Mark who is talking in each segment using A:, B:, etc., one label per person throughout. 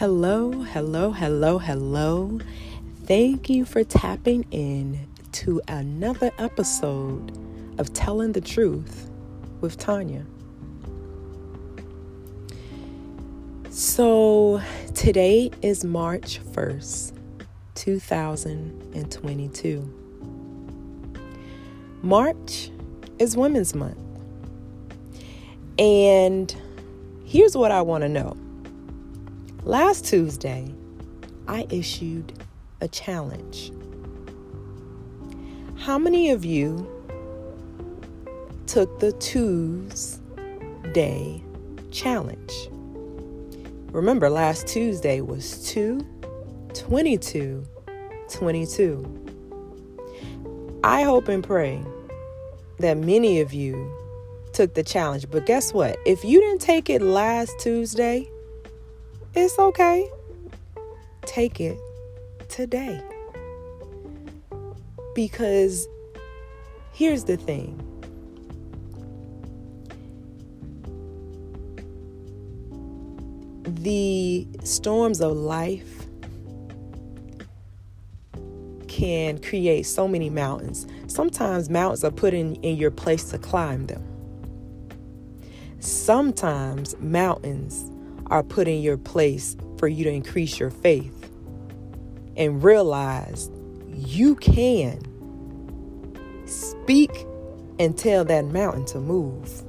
A: Hello, hello, hello, hello. Thank you for tapping in to another episode of Telling the Truth with Tanya. So, today is March 1st, 2022. March is Women's Month. And here's what I want to know. Last Tuesday, I issued a challenge. How many of you took the Tuesday challenge? Remember, last Tuesday was 2 22 22. I hope and pray that many of you took the challenge. But guess what? If you didn't take it last Tuesday, it's okay. Take it today. Because here's the thing the storms of life can create so many mountains. Sometimes mountains are put in, in your place to climb them. Sometimes mountains are put in your place for you to increase your faith and realize you can speak and tell that mountain to move.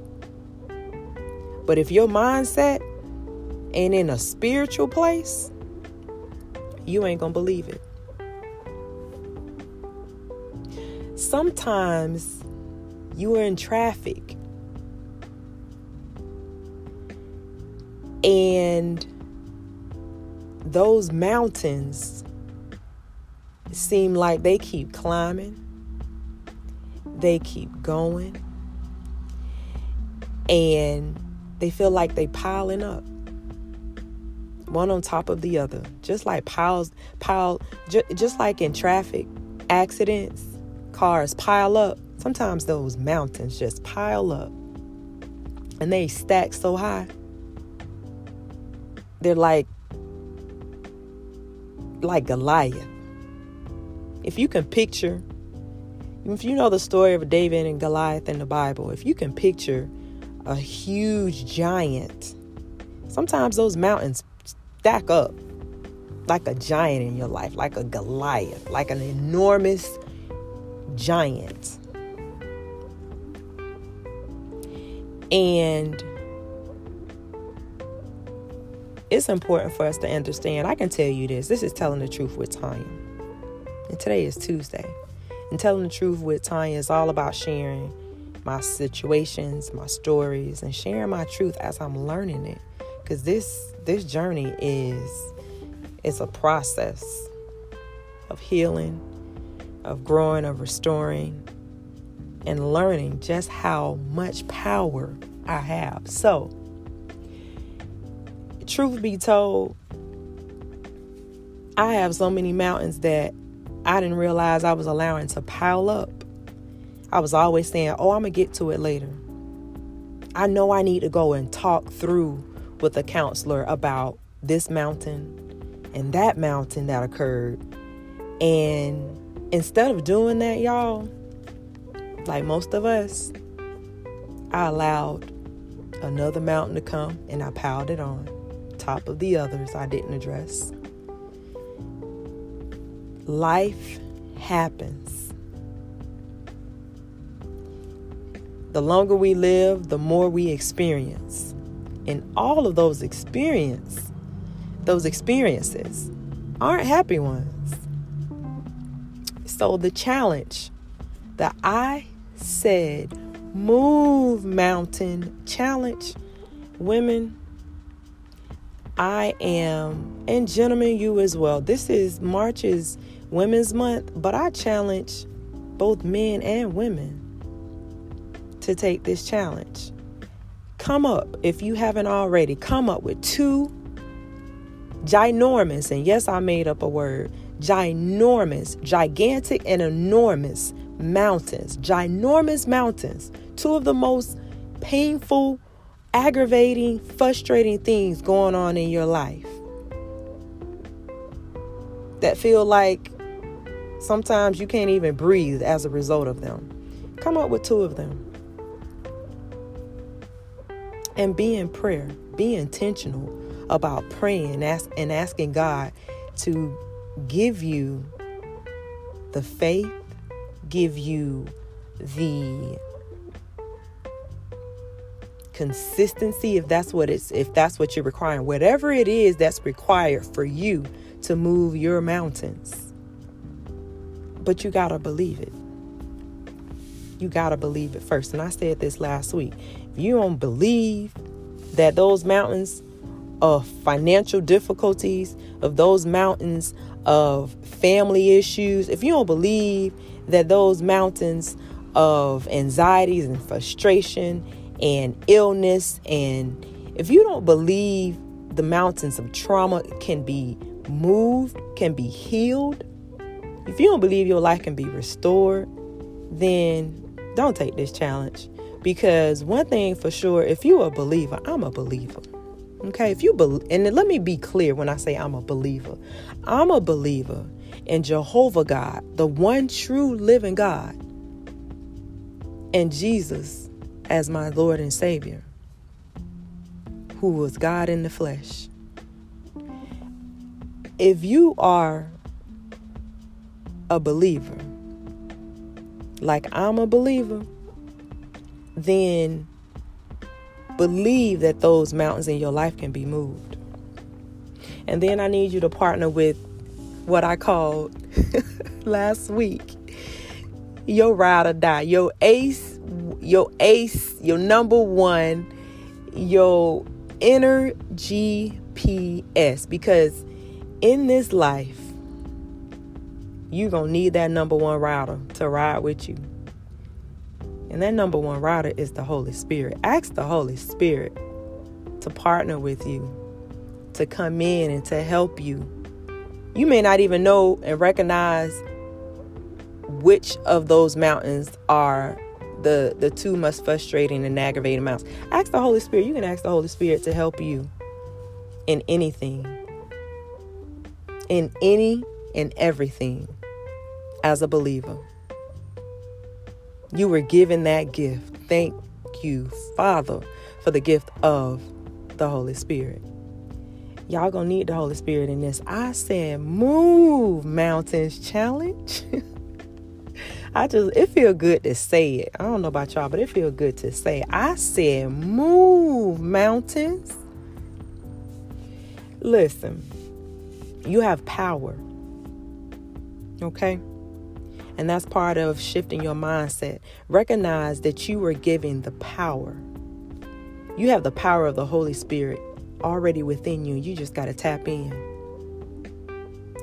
A: But if your mindset ain't in a spiritual place, you ain't gonna believe it. Sometimes you are in traffic And those mountains seem like they keep climbing, they keep going, and they feel like they piling up. One on top of the other. Just like piles pile just like in traffic accidents cars pile up. Sometimes those mountains just pile up. And they stack so high they're like like Goliath. If you can picture, if you know the story of David and Goliath in the Bible, if you can picture a huge giant, sometimes those mountains stack up like a giant in your life, like a Goliath, like an enormous giant. And it's important for us to understand. I can tell you this this is telling the truth with Tanya. And today is Tuesday. And telling the truth with Tanya is all about sharing my situations, my stories, and sharing my truth as I'm learning it. Because this this journey is it's a process of healing, of growing, of restoring, and learning just how much power I have. So truth be told, I have so many mountains that I didn't realize I was allowing to pile up. I was always saying, oh, I'm going to get to it later. I know I need to go and talk through with a counselor about this mountain and that mountain that occurred. And instead of doing that, y'all, like most of us, I allowed another mountain to come and I piled it on top of the others I didn't address. Life happens. The longer we live, the more we experience. And all of those experience, those experiences aren't happy ones. So the challenge that I said, move mountain challenge, women, I am, and gentlemen, you as well. This is March's Women's Month, but I challenge both men and women to take this challenge. Come up, if you haven't already, come up with two ginormous, and yes, I made up a word ginormous, gigantic, and enormous mountains. Ginormous mountains. Two of the most painful aggravating, frustrating things going on in your life. that feel like sometimes you can't even breathe as a result of them. Come up with two of them. And be in prayer. Be intentional about praying and asking God to give you the faith, give you the consistency if that's what it's if that's what you're requiring. Whatever it is that's required for you to move your mountains. But you got to believe it. You got to believe it first. And i said this last week. If you don't believe that those mountains of financial difficulties of those mountains of family issues if you don't believe that those mountains of anxieties and frustration and illness. And if you don't believe the mountains of trauma can be moved, can be healed, if you don't believe your life can be restored, then don't take this challenge. Because one thing for sure, if you're a believer, I'm a believer. Okay, if you believe, and let me be clear when I say I'm a believer, I'm a believer in Jehovah God, the one true living God, and Jesus as my Lord and Savior, who was God in the flesh. If you are a believer, like I'm a believer, then believe that those mountains in your life can be moved. And then I need you to partner with what I called last week your ride or die, your ace your ace, your number one, your inner GPS. Because in this life, you're going to need that number one rider to ride with you. And that number one rider is the Holy Spirit. Ask the Holy Spirit to partner with you, to come in and to help you. You may not even know and recognize which of those mountains are the the two most frustrating and aggravating amounts. Ask the Holy Spirit. You can ask the Holy Spirit to help you in anything. In any and everything as a believer. You were given that gift. Thank you, Father, for the gift of the Holy Spirit. Y'all gonna need the Holy Spirit in this. I said, move mountains challenge. I just it feel good to say it. I don't know about y'all, but it feel good to say. I said move mountains. Listen, you have power. Okay? And that's part of shifting your mindset. Recognize that you were given the power. You have the power of the Holy Spirit already within you. You just got to tap in.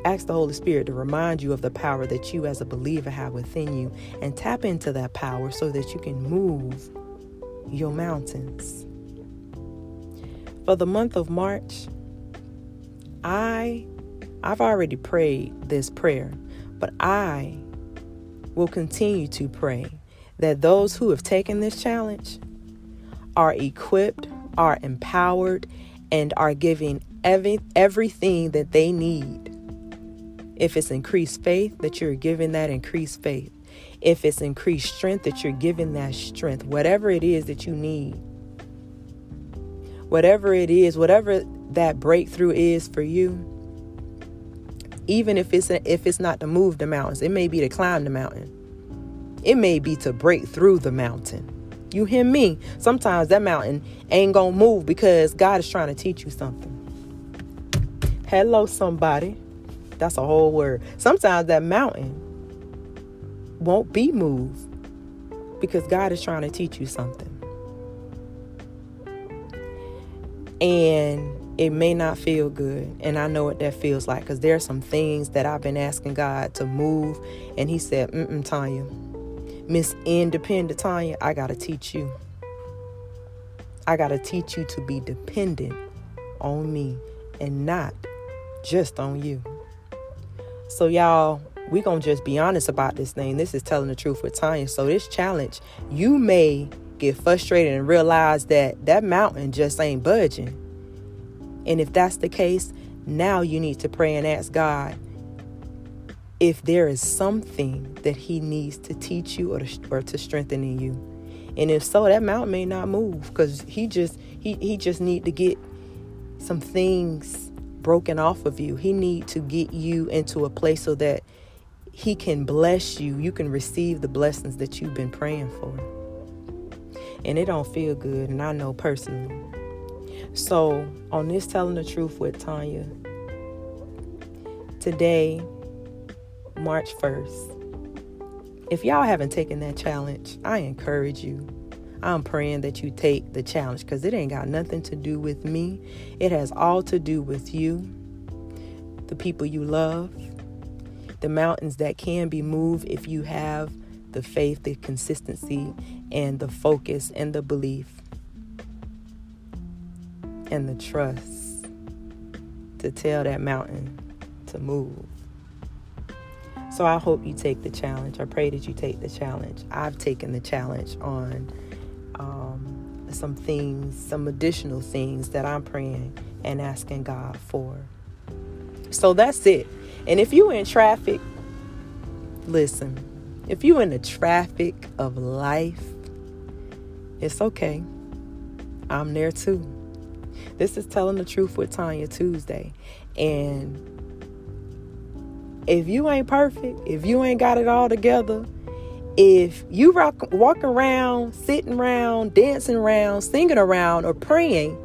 A: Ask the Holy Spirit to remind you of the power that you as a believer have within you and tap into that power so that you can move your mountains. For the month of March, I I've already prayed this prayer, but I will continue to pray that those who have taken this challenge are equipped, are empowered, and are giving every, everything that they need if it's increased faith, that you're giving that increased faith. If it's increased strength, that you're giving that strength. Whatever it is that you need. Whatever it is, whatever that breakthrough is for you, even if it's a, if it's not to move the mountains, it may be to climb the mountain. It may be to break through the mountain. You hear me? Sometimes that mountain ain't gonna move because God is trying to teach you something. Hello, somebody. That's a whole word. Sometimes that mountain won't be moved because God is trying to teach you something. And it may not feel good. And I know what that feels like because there are some things that I've been asking God to move. And He said, Mm-mm, Tanya, Miss Independent Tanya, I got to teach you. I got to teach you to be dependent on me and not just on you. So, y'all, we to just be honest about this thing. This is telling the truth with Tanya. So, this challenge, you may get frustrated and realize that that mountain just ain't budging. And if that's the case, now you need to pray and ask God if there is something that he needs to teach you or to, or to strengthen in you. And if so, that mountain may not move because he just he he just need to get some things broken off of you. He need to get you into a place so that he can bless you. You can receive the blessings that you've been praying for. And it don't feel good, and I know personally. So, on this telling the truth with Tanya, today, March 1st, if y'all haven't taken that challenge, I encourage you. I'm praying that you take the challenge because it ain't got nothing to do with me. It has all to do with you, the people you love, the mountains that can be moved if you have the faith, the consistency, and the focus and the belief and the trust to tell that mountain to move. So I hope you take the challenge. I pray that you take the challenge. I've taken the challenge on um, some things, some additional things that I'm praying and asking God for. So that's it. And if you're in traffic, listen. If you're in the traffic of life, it's okay. I'm there too. This is telling the truth with Tanya Tuesday. And if you ain't perfect, if you ain't got it all together, if you rock, walk around, sitting around, dancing around, singing around, or praying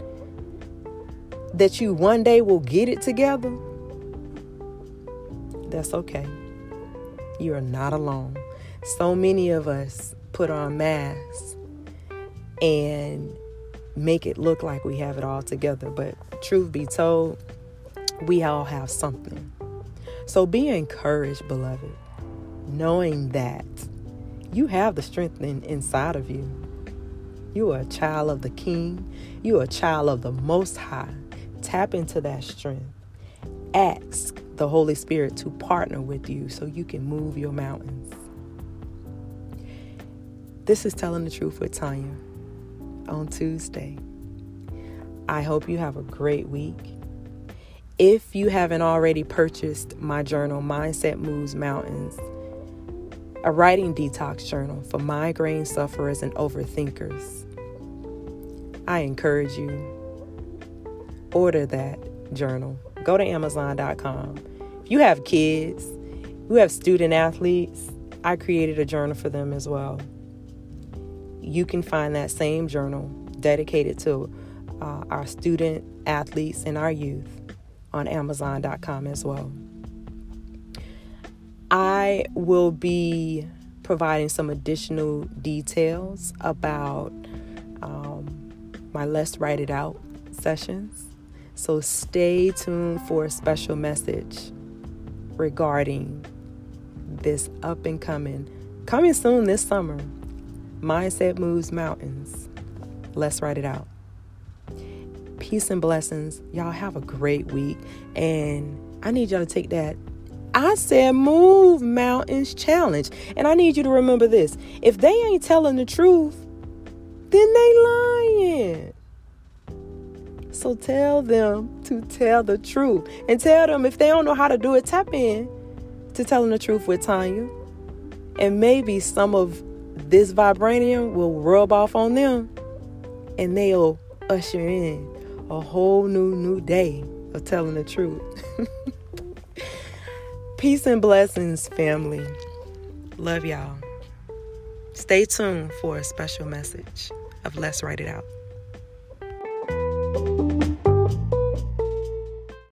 A: that you one day will get it together, that's okay. You are not alone. So many of us put on masks and make it look like we have it all together. But truth be told, we all have something. So be encouraged, beloved, knowing that you have the strength in, inside of you. You are a child of the King. You are a child of the Most High. Tap into that strength. Ask the Holy Spirit to partner with you so you can move your mountains. This is Telling the Truth with Tanya on Tuesday. I hope you have a great week. If you haven't already purchased my journal, Mindset Moves Mountains, a writing detox journal for migraine sufferers and overthinkers, I encourage you order that journal. Go to amazon.com. If you have kids, you have student athletes, I created a journal for them as well. You can find that same journal dedicated to uh, our student athletes and our youth on Amazon.com as well. I will be providing some additional details about um, my Let's Write It Out sessions. So stay tuned for a special message regarding this up and coming, coming soon this summer. Mindset Moves Mountains. Let's write it out. Peace and blessings. Y'all have a great week. And I need y'all to take that. I said move mountains challenge. And I need you to remember this. If they ain't telling the truth, then they lying. So tell them to tell the truth. And tell them if they don't know how to do it, tap in to telling the truth with Tanya. And maybe some of this vibranium will rub off on them and they'll usher in a whole new new day of telling the truth. Peace and blessings, family. Love y'all. Stay tuned for a special message of Let's Write It Out.